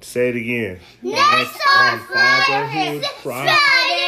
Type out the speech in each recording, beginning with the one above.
Say it again. Next on Fatherhood Friday,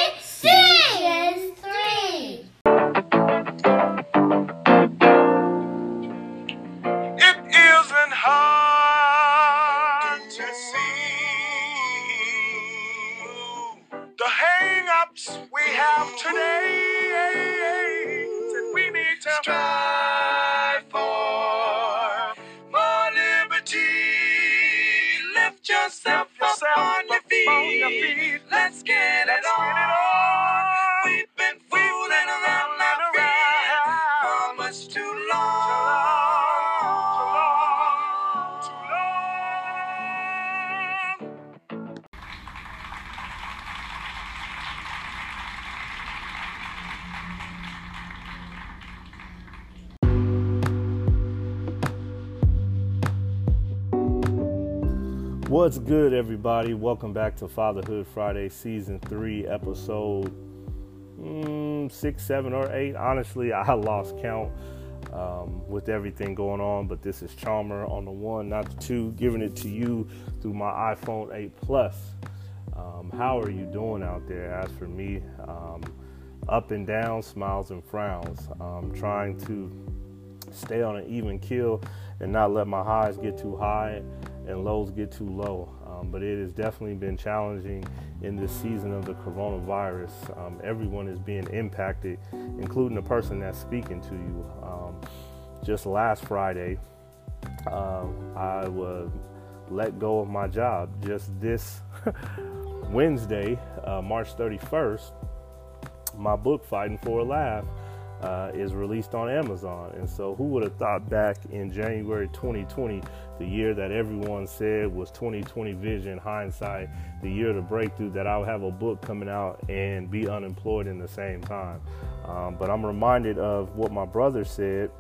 good, everybody? Welcome back to Fatherhood Friday, Season 3, Episode mm, 6, 7, or 8. Honestly, I lost count um, with everything going on, but this is Chalmer on the one, not the two, giving it to you through my iPhone 8 Plus. Um, how are you doing out there? As for me, um, up and down, smiles and frowns. Trying to stay on an even keel and not let my highs get too high and lows get too low. Um, but it has definitely been challenging in this season of the coronavirus. Um, everyone is being impacted, including the person that's speaking to you. Um, just last Friday, um, I was let go of my job. Just this Wednesday, uh, March 31st, my book, Fighting for a Laugh, uh, is released on Amazon. And so, who would have thought back in January 2020, the year that everyone said was 2020 vision, hindsight, the year of the breakthrough, that I would have a book coming out and be unemployed in the same time? Um, but I'm reminded of what my brother said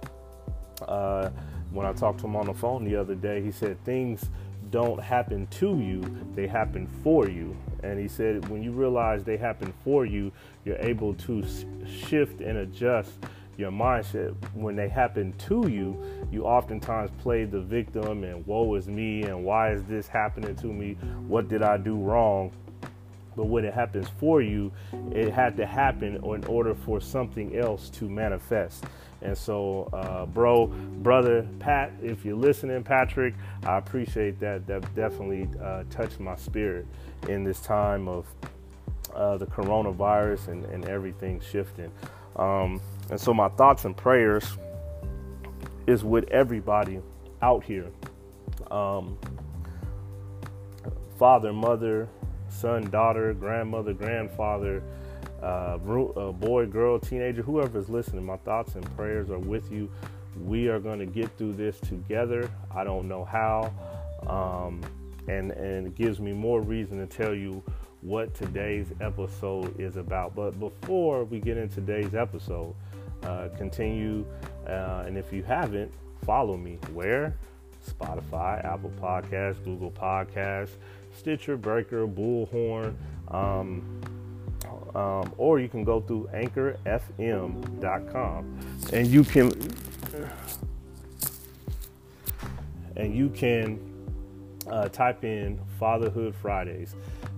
uh, when I talked to him on the phone the other day. He said, Things don't happen to you, they happen for you. And he said, when you realize they happen for you, you're able to shift and adjust your mindset. When they happen to you, you oftentimes play the victim and woe is me and why is this happening to me? What did I do wrong? But when it happens for you, it had to happen in order for something else to manifest. And so, uh, bro, brother Pat, if you're listening, Patrick, I appreciate that. That definitely uh, touched my spirit in this time of uh, the coronavirus and, and everything shifting. Um, and so, my thoughts and prayers is with everybody out here. Um, father, mother, son, daughter, grandmother, grandfather, uh, uh, boy, girl, teenager, whoever is listening, my thoughts and prayers are with you. We are going to get through this together. I don't know how. Um, and, and it gives me more reason to tell you what today's episode is about. But before we get into today's episode, uh, continue. Uh, and if you haven't, follow me. Where? Spotify, Apple Podcasts, Google Podcasts, Stitcher, Breaker, Bullhorn. Um, um, or you can go through anchorfm.com and you can and you can uh, type in fatherhood fridays.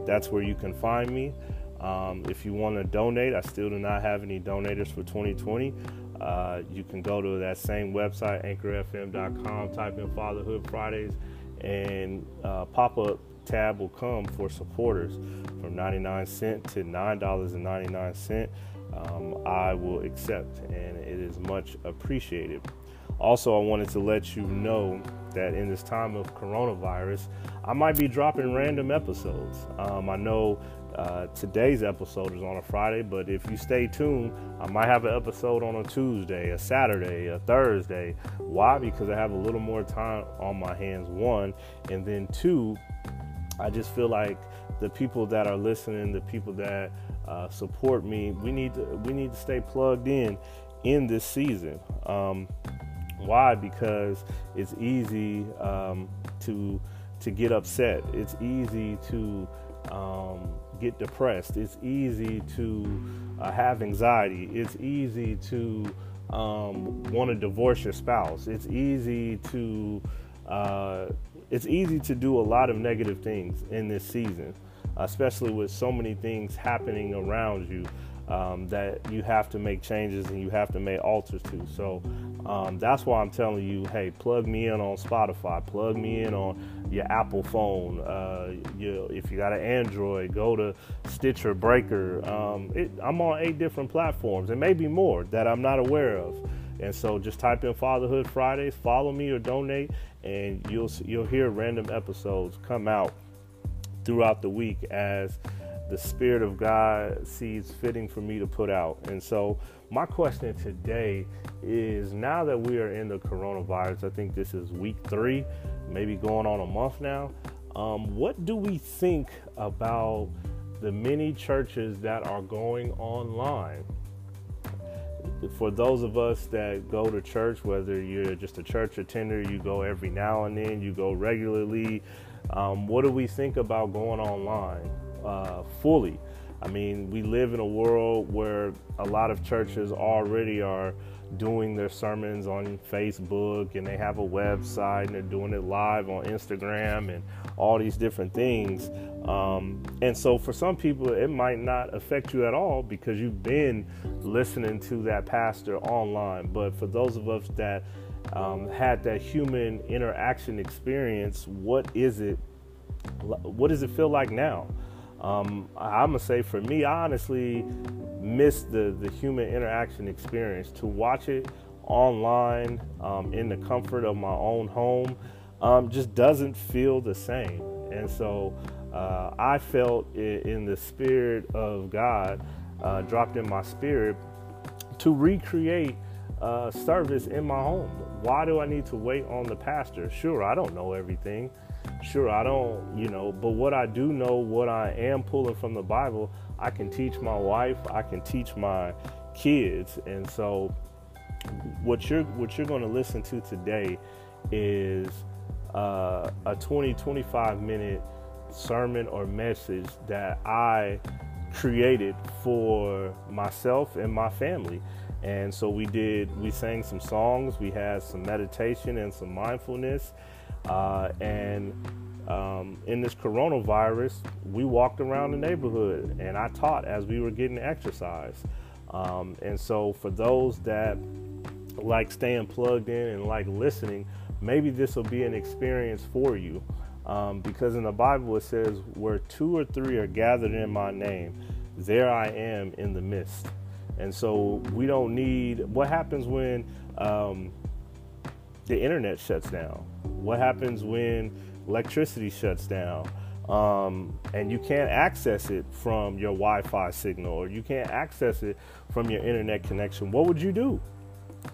That's where you can find me. Um, if you want to donate i still do not have any donators for 2020 uh, you can go to that same website anchorfm.com type in fatherhood fridays and uh, pop-up tab will come for supporters from 99 cent to $9.99 um, i will accept and it is much appreciated also i wanted to let you know that in this time of coronavirus i might be dropping random episodes um, i know uh, today's episode is on a Friday, but if you stay tuned, I might have an episode on a Tuesday, a Saturday, a Thursday. Why? Because I have a little more time on my hands, one. And then two, I just feel like the people that are listening, the people that uh, support me, we need to we need to stay plugged in in this season. Um, why? Because it's easy um, to to get upset. It's easy to um, get depressed. It's easy to uh, have anxiety. It's easy to um, want to divorce your spouse. It's easy to uh, it's easy to do a lot of negative things in this season, especially with so many things happening around you um, that you have to make changes and you have to make alters to. So um, that's why I'm telling you, hey, plug me in on Spotify, plug me in on your Apple phone. Uh, you, if you got an Android, go to Stitcher, Breaker. Um, it, I'm on eight different platforms, and maybe more that I'm not aware of. And so just type in Fatherhood Fridays, follow me or donate, and you'll you'll hear random episodes come out throughout the week as the Spirit of God sees fitting for me to put out. And so, my question today is now that we are in the coronavirus, I think this is week three, maybe going on a month now. Um, what do we think about the many churches that are going online? For those of us that go to church, whether you're just a church attender, you go every now and then, you go regularly, um, what do we think about going online? uh, fully. I mean, we live in a world where a lot of churches already are doing their sermons on Facebook and they have a website and they're doing it live on Instagram and all these different things. Um, and so, for some people, it might not affect you at all because you've been listening to that pastor online. But for those of us that um, had that human interaction experience, what is it? What does it feel like now? Um, I'm gonna say for me, I honestly miss the the human interaction experience. To watch it online um, in the comfort of my own home um, just doesn't feel the same. And so uh, I felt in the spirit of God uh, dropped in my spirit to recreate uh, service in my home. Why do I need to wait on the pastor? Sure, I don't know everything. Sure, I don't, you know, but what I do know, what I am pulling from the Bible, I can teach my wife, I can teach my kids. And so what you're what you're going to listen to today is uh, a 20 25 minute sermon or message that I created for myself and my family. And so we did, we sang some songs, we had some meditation and some mindfulness. Uh, and um, in this coronavirus, we walked around the neighborhood and I taught as we were getting exercise. Um, and so, for those that like staying plugged in and like listening, maybe this will be an experience for you. Um, because in the Bible it says, Where two or three are gathered in my name, there I am in the midst. And so, we don't need what happens when um, the internet shuts down what happens when electricity shuts down? Um, and you can't access it from your Wi-Fi signal, or you can't access it from your internet connection. What would you do?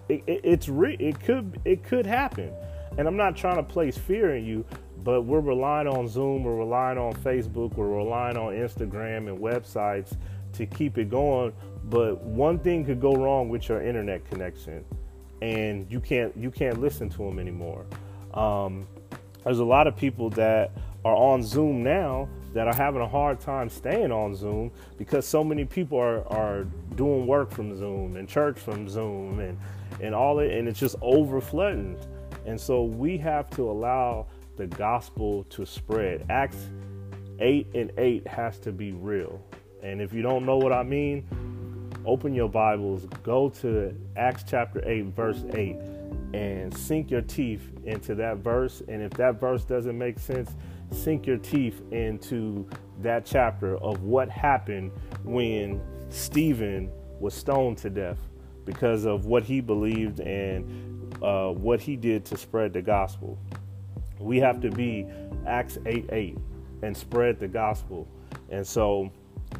It, it, it's re- it could it could happen, and I'm not trying to place fear in you, but we're relying on Zoom, we're relying on Facebook, we're relying on Instagram and websites to keep it going. But one thing could go wrong with your internet connection, and you can't you can't listen to them anymore. Um, there's a lot of people that are on Zoom now that are having a hard time staying on Zoom because so many people are, are doing work from Zoom and church from Zoom and, and all it, and it's just overflooding. And so we have to allow the gospel to spread. Acts 8 and 8 has to be real. And if you don't know what I mean, open your Bibles, go to Acts chapter 8, verse 8 and sink your teeth into that verse. And if that verse doesn't make sense, sink your teeth into that chapter of what happened when Stephen was stoned to death because of what he believed and uh, what he did to spread the gospel. We have to be Acts 8 8 and spread the gospel. And so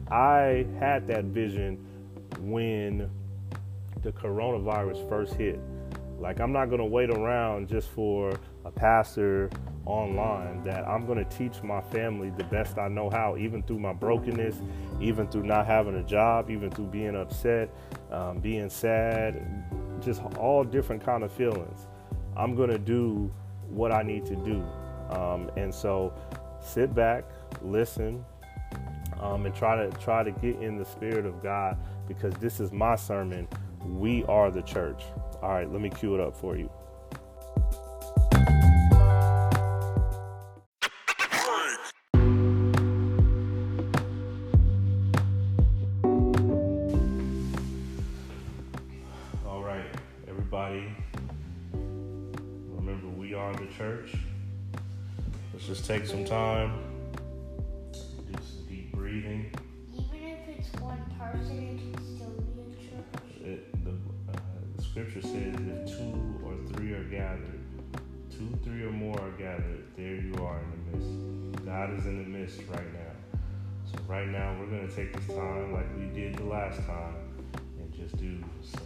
I had that vision when the coronavirus first hit. Like, I'm not going to wait around just for a pastor online, that I'm going to teach my family the best I know how, even through my brokenness, even through not having a job, even through being upset, um, being sad, just all different kind of feelings. I'm going to do what I need to do. Um, and so sit back, listen, um, and try to try to get in the spirit of God because this is my sermon. We are the church. All right, let me cue it up for you. Two, three or more are gathered, there you are in the midst. God is in the midst right now. So right now, we're going to take this time like we did the last time and just do some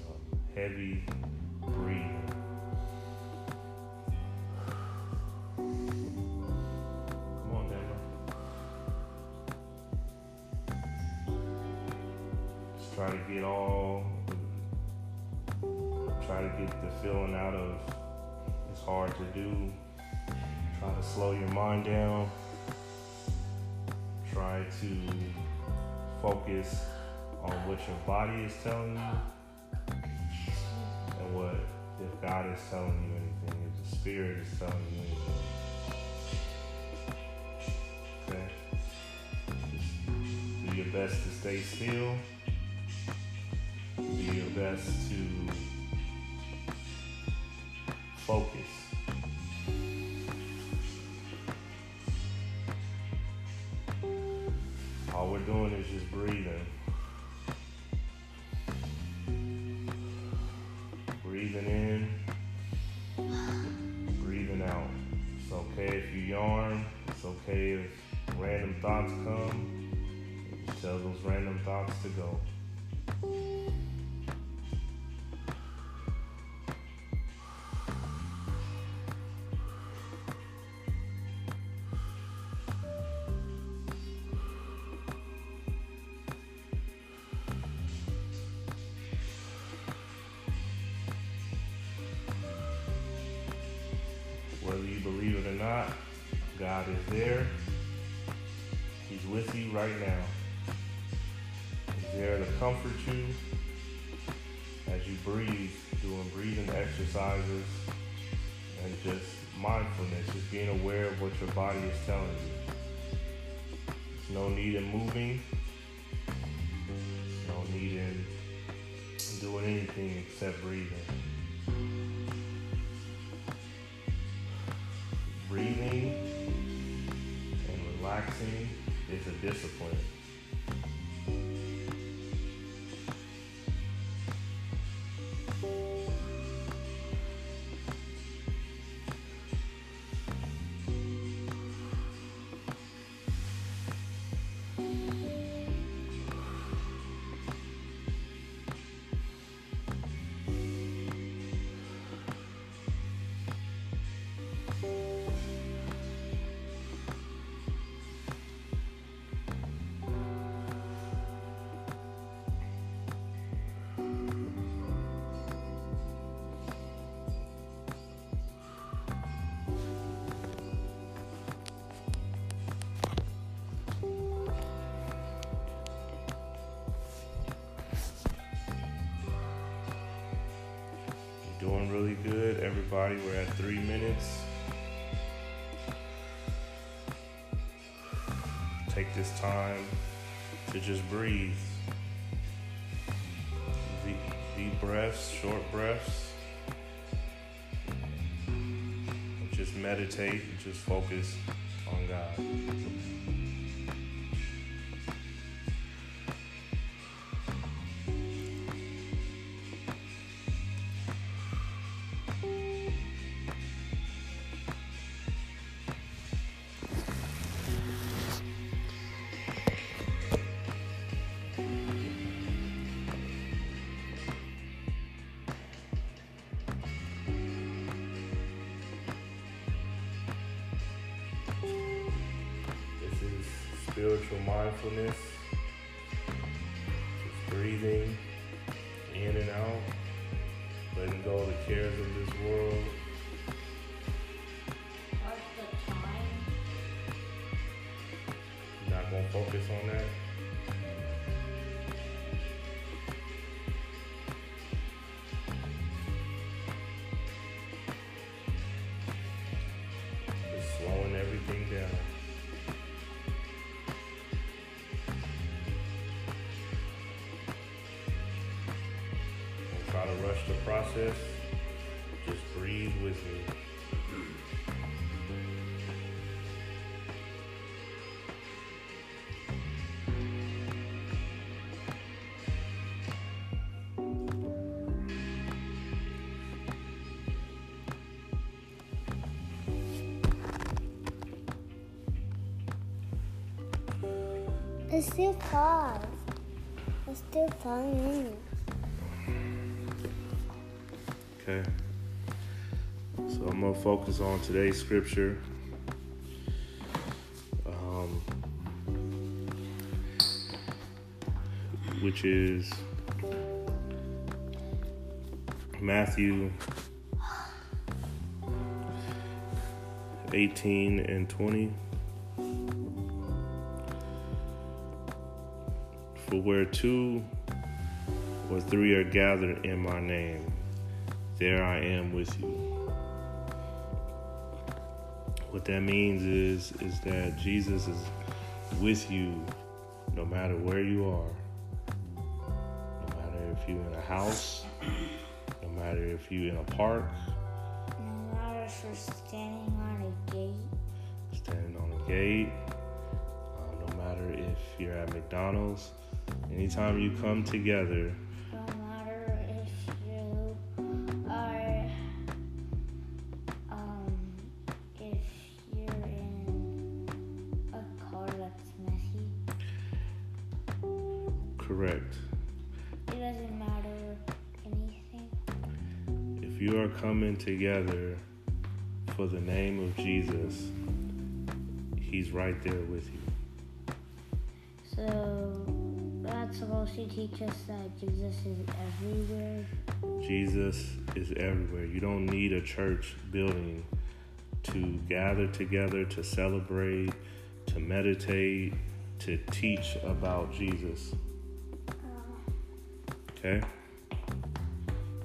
heavy breathing. Try to get all, try to get the feeling out of hard to do. Try to slow your mind down. Try to focus on what your body is telling you and what if God is telling you anything, if the Spirit is telling you anything. Okay? Just do your best to stay still. Do your best to focus. All we're doing is just breathing. Breathing in, breathing out. It's okay if you yawn, It's okay if random thoughts come. Just tell those random thoughts to go. Your body is telling you. There's no need in moving, no need in doing anything except breathing. breathing and relaxing is a discipline. Doing really good, everybody. We're at three minutes. Take this time to just breathe. Deep, deep breaths, short breaths. Just meditate just focus on God. Cares of this world. What's the time? You're not gonna focus on that. Just slowing everything down. Don't try to rush the process. It's still five. It's still minutes. Okay. So I'm gonna focus on today's scripture. Um, which is Matthew 18 and 20. For where two or three are gathered in my name, there I am with you. What that means is is that Jesus is with you no matter where you are. No matter if you're in a house, no matter if you're in a park, No matter if you're standing on a gate. standing on a gate, um, no matter if you're at McDonald's, anytime you come together, No matter if you are, um, if you're in a car that's messy. correct. It doesn't matter anything. If you are coming together for the name of Jesus, He's right there with you. So that's supposed to teach us that Jesus is everywhere. Jesus is everywhere. You don't need a church building to gather together, to celebrate, to meditate, to teach about Jesus. Okay?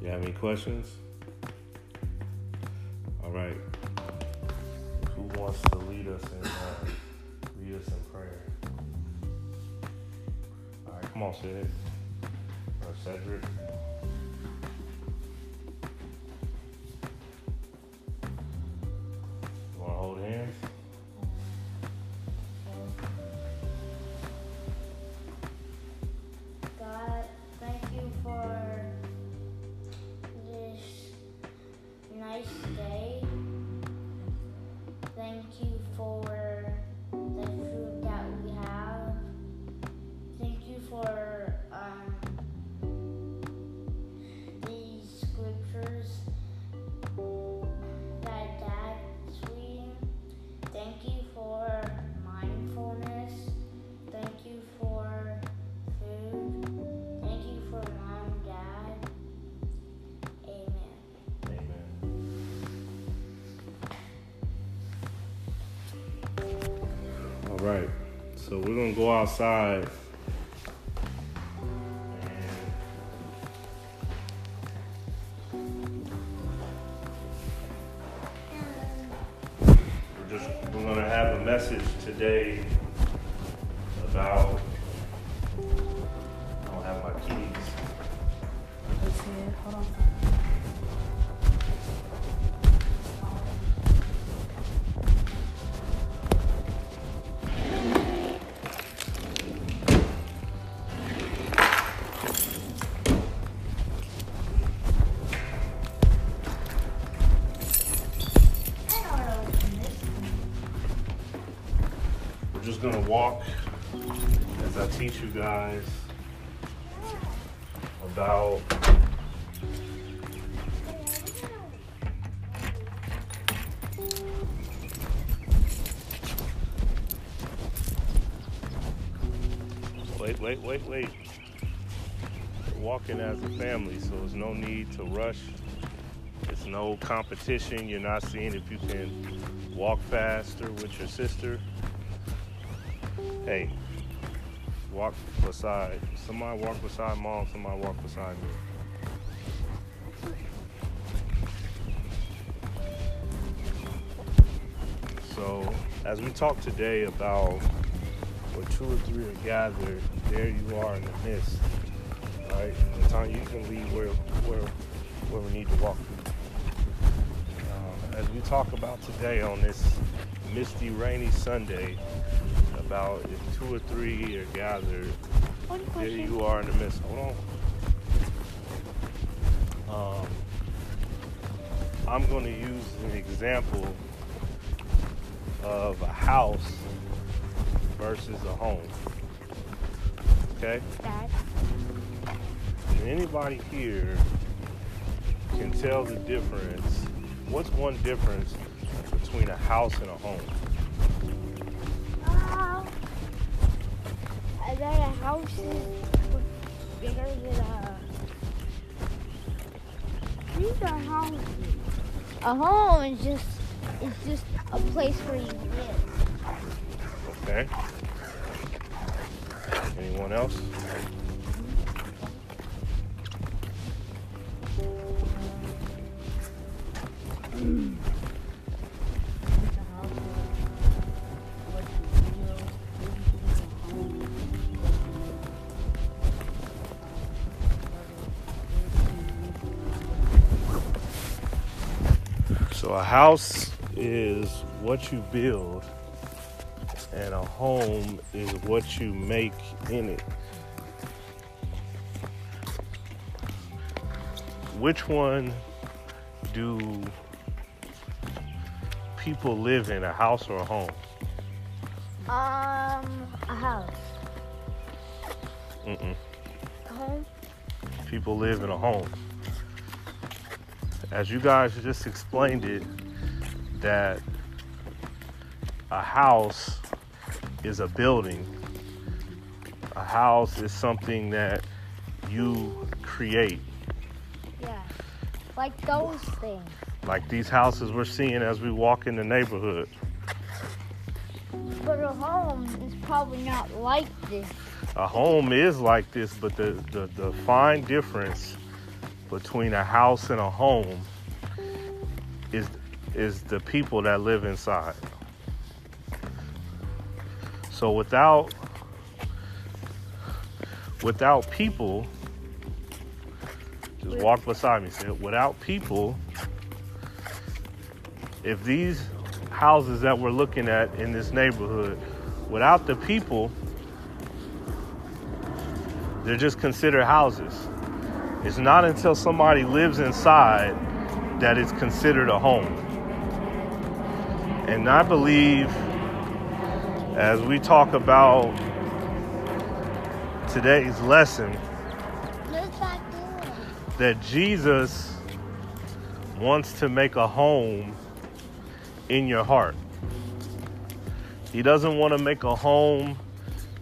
You have any questions? All right. Who wants to lead us in come on, Sid. Or Cedric. Gonna go outside. Just gonna walk as I teach you guys about Wait, wait, wait, wait. We're walking as a family, so there's no need to rush. It's no competition. You're not seeing if you can walk faster with your sister. Hey, walk beside. Somebody walk beside mom, somebody walk beside me. So, as we talk today about where two or three are gathered, there you are in the midst. Right? The time you can lead where where where we need to walk. Um, as we talk about today on this misty, rainy Sunday, about if two or three are gathered, One there you are in the midst. Hold on. Um, I'm going to use an example of a house versus a home. Okay? Dad. And anybody here can tell the difference. What's one difference between a house and a home? I bet a house is bigger than a. These are houses. A home is just it's just a place where you live. Okay. Anyone else? So a house is what you build and a home is what you make in it. Which one do people live in, a house or a home? Um, a house. Mm-mm. A home. People live in a home. As you guys just explained it, that a house is a building. A house is something that you create. Yeah. Like those things. Like these houses we're seeing as we walk in the neighborhood. But a home is probably not like this. A home is like this, but the, the, the fine difference between a house and a home is is the people that live inside. So without without people, just walk beside me. Say, without people, if these houses that we're looking at in this neighborhood, without the people, they're just considered houses. It's not until somebody lives inside that it's considered a home. And I believe as we talk about today's lesson Look back there. that Jesus wants to make a home in your heart. He doesn't want to make a home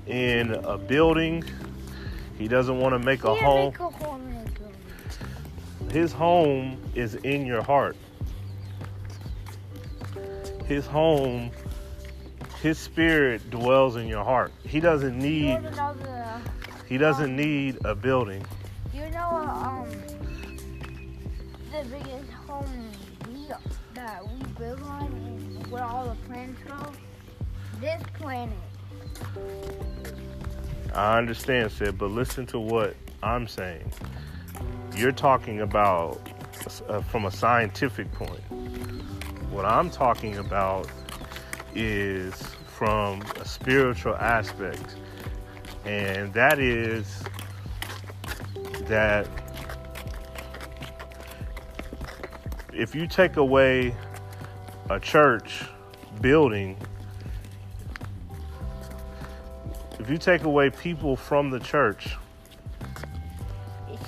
in a building. He doesn't want to make a home. His home is in your heart. His home, his spirit dwells in your heart. He doesn't need he doesn't need a building. You know, um, the biggest home we that we build on is where all the planets go. This planet. I understand, Sid, but listen to what I'm saying. You're talking about uh, from a scientific point. What I'm talking about is from a spiritual aspect, and that is that if you take away a church building if you take away people from the church,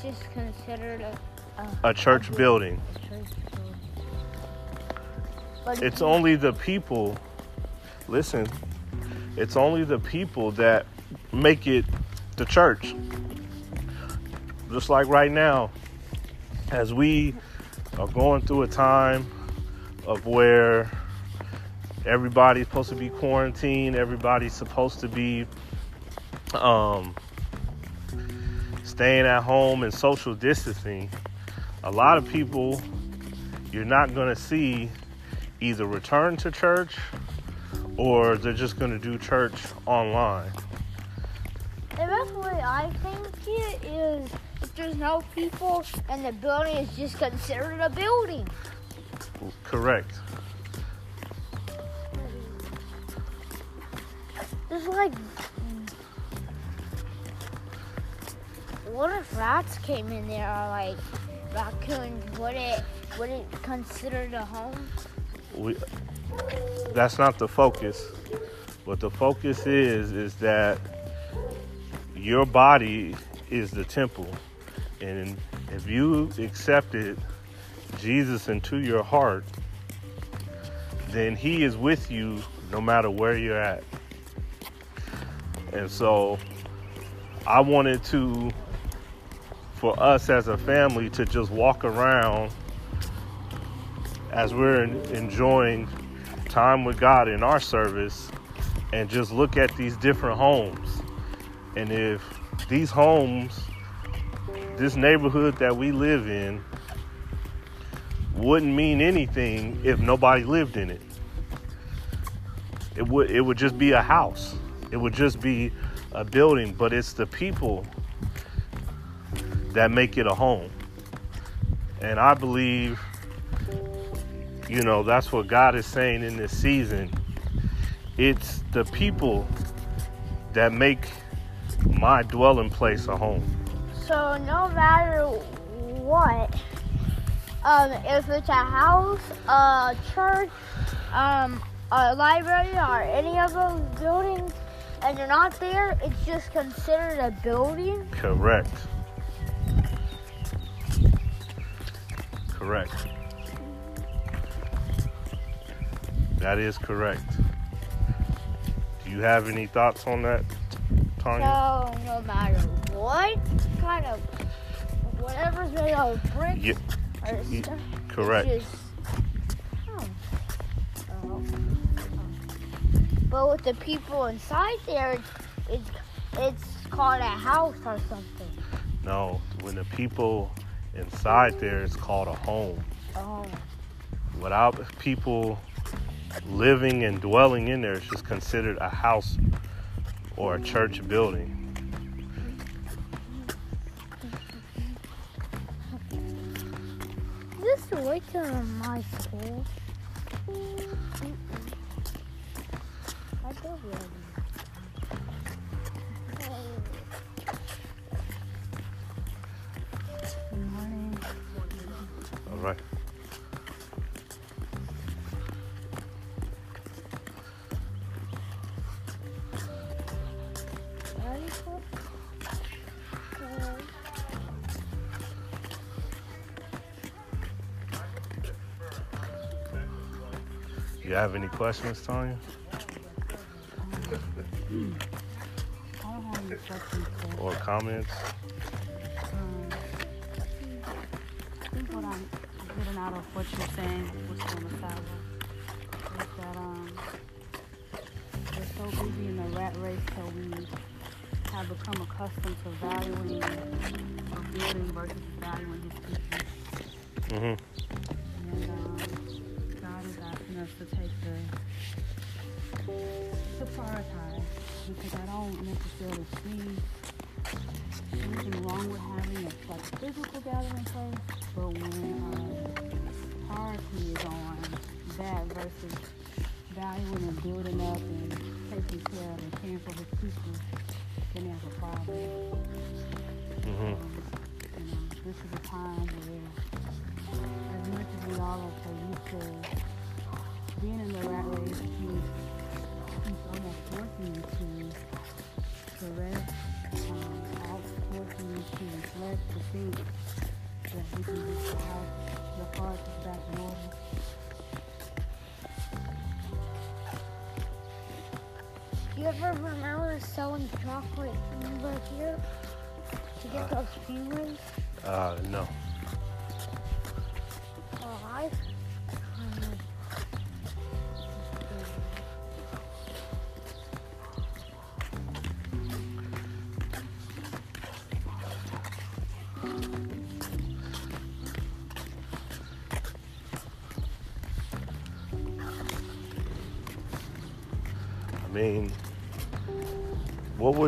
Just considered a, a church building, church building. But it's only the people, listen, it's only the people that make it the church. Just like right now, as we are going through a time of where everybody's supposed to be quarantined, everybody's supposed to be um, staying at home and social distancing, a lot of people you're not going to see either return to church or they're just going to do church online. The best way I think it is if there's no people and the building is just considered a building. Correct. There's like. What if rats came in there or like raccoons? Would it would it considered a home? We, that's not the focus. What the focus is is that your body is the temple, and if you accepted Jesus into your heart, then He is with you no matter where you're at. And so, I wanted to, for us as a family, to just walk around as we're enjoying time with God in our service and just look at these different homes. And if these homes, this neighborhood that we live in, wouldn't mean anything if nobody lived in it. It would it would just be a house. It would just be a building, but it's the people that make it a home. And I believe you know, that's what God is saying in this season. It's the people that make my dwelling place a home. So no matter what, um, if it's a house, a church, um, a library, or any of those buildings, and you're not there, it's just considered a building. Correct. Correct. That is correct. Do you have any thoughts on that, Tanya? So no matter what kind of whatever's made out of bricks Yeah, or y- stuff, correct. Just, oh. Oh. But with the people inside there, it's, it's it's called a house or something. No, when the people inside there, it's called a home. Oh. Without people living and dwelling in there, it's just considered a house or a church building. This is way to my school. Mm-hmm. I go there. Have any questions, Tanya? I don't have any questions, but Or comments? um, I think what I'm getting out of what you're saying, the is that um, we're so busy in the rat race till we have become accustomed to valuing versus valuing his people. Mm-hmm. Us to take the to prioritize because I don't necessarily see anything wrong with having a like physical gathering place, but when um, priority is on that versus valuing and building up and taking care of and caring for his people, then there's a problem. Mm-hmm. Um, you know, this is a time where as much as we all are so used to being in the rat race, he's, he's almost forcing you to, to um, out forcing you to reflect, to think that we can just have your heart back in order. You ever remember selling chocolate over here to get those penguins Uh, no.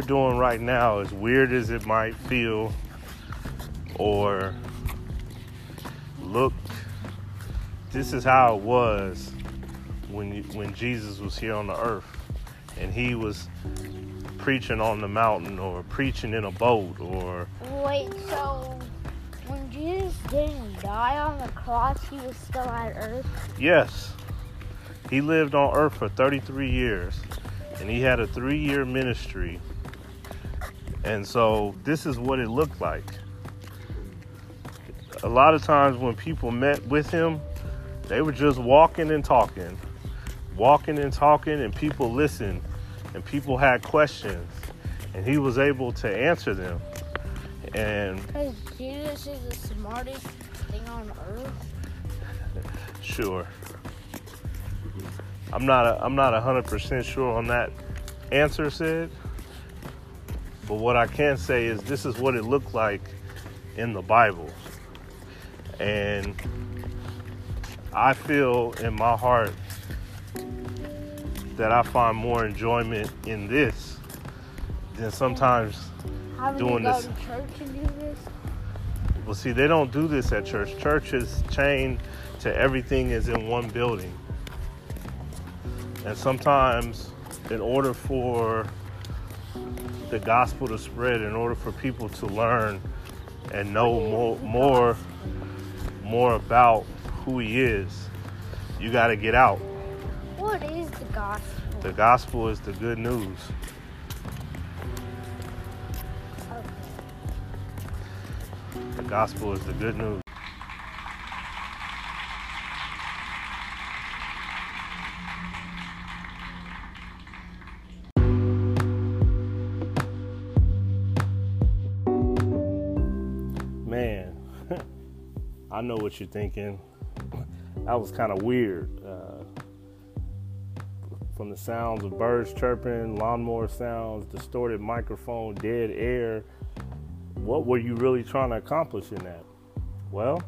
We're doing right now, as weird as it might feel or look this is how it was when you, when Jesus was here on the earth, and he was preaching on the mountain or preaching in a boat or Wait, so when Jesus didn't die on the cross, he was still on earth? yes, he lived on earth for 33 years, and he had a three-year ministry. And so this is what it looked like. A lot of times when people met with him, they were just walking and talking, walking and talking, and people listened, and people had questions, and he was able to answer them. And Because Jesus is the smartest thing on earth. sure, I'm not a, I'm not hundred percent sure on that answer, Sid. But what I can say is this is what it looked like in the Bible, and I feel in my heart that I find more enjoyment in this than sometimes Having Doing this. to church and do this? Well, see, they don't do this at church. Church is chained to everything is in one building. And sometimes, in order for the gospel to spread, in order for people to learn and know more, more, more about who He is, you got to get out. What is the gospel? The gospel is the good news. Okay. The gospel is the good news. I know what you're thinking. That was kind of weird. Uh, from the sounds of birds chirping, lawnmower sounds, distorted microphone, dead air, what were you really trying to accomplish in that? Well,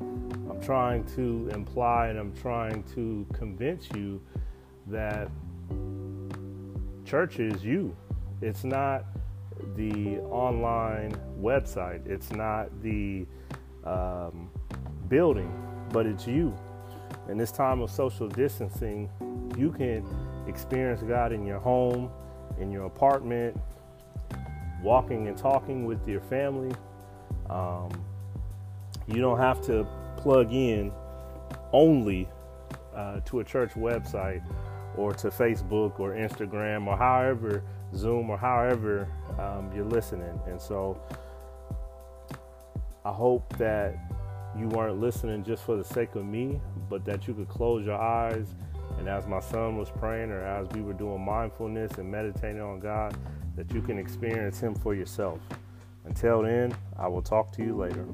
I'm trying to imply and I'm trying to convince you that church is you. It's not the online website, it's not the um, building, but it's you. In this time of social distancing, you can experience God in your home, in your apartment, walking and talking with your family. Um, you don't have to plug in only uh, to a church website or to Facebook or Instagram or however Zoom or however um, you're listening. And so I hope that you weren't listening just for the sake of me, but that you could close your eyes. And as my son was praying, or as we were doing mindfulness and meditating on God, that you can experience Him for yourself. Until then, I will talk to you later.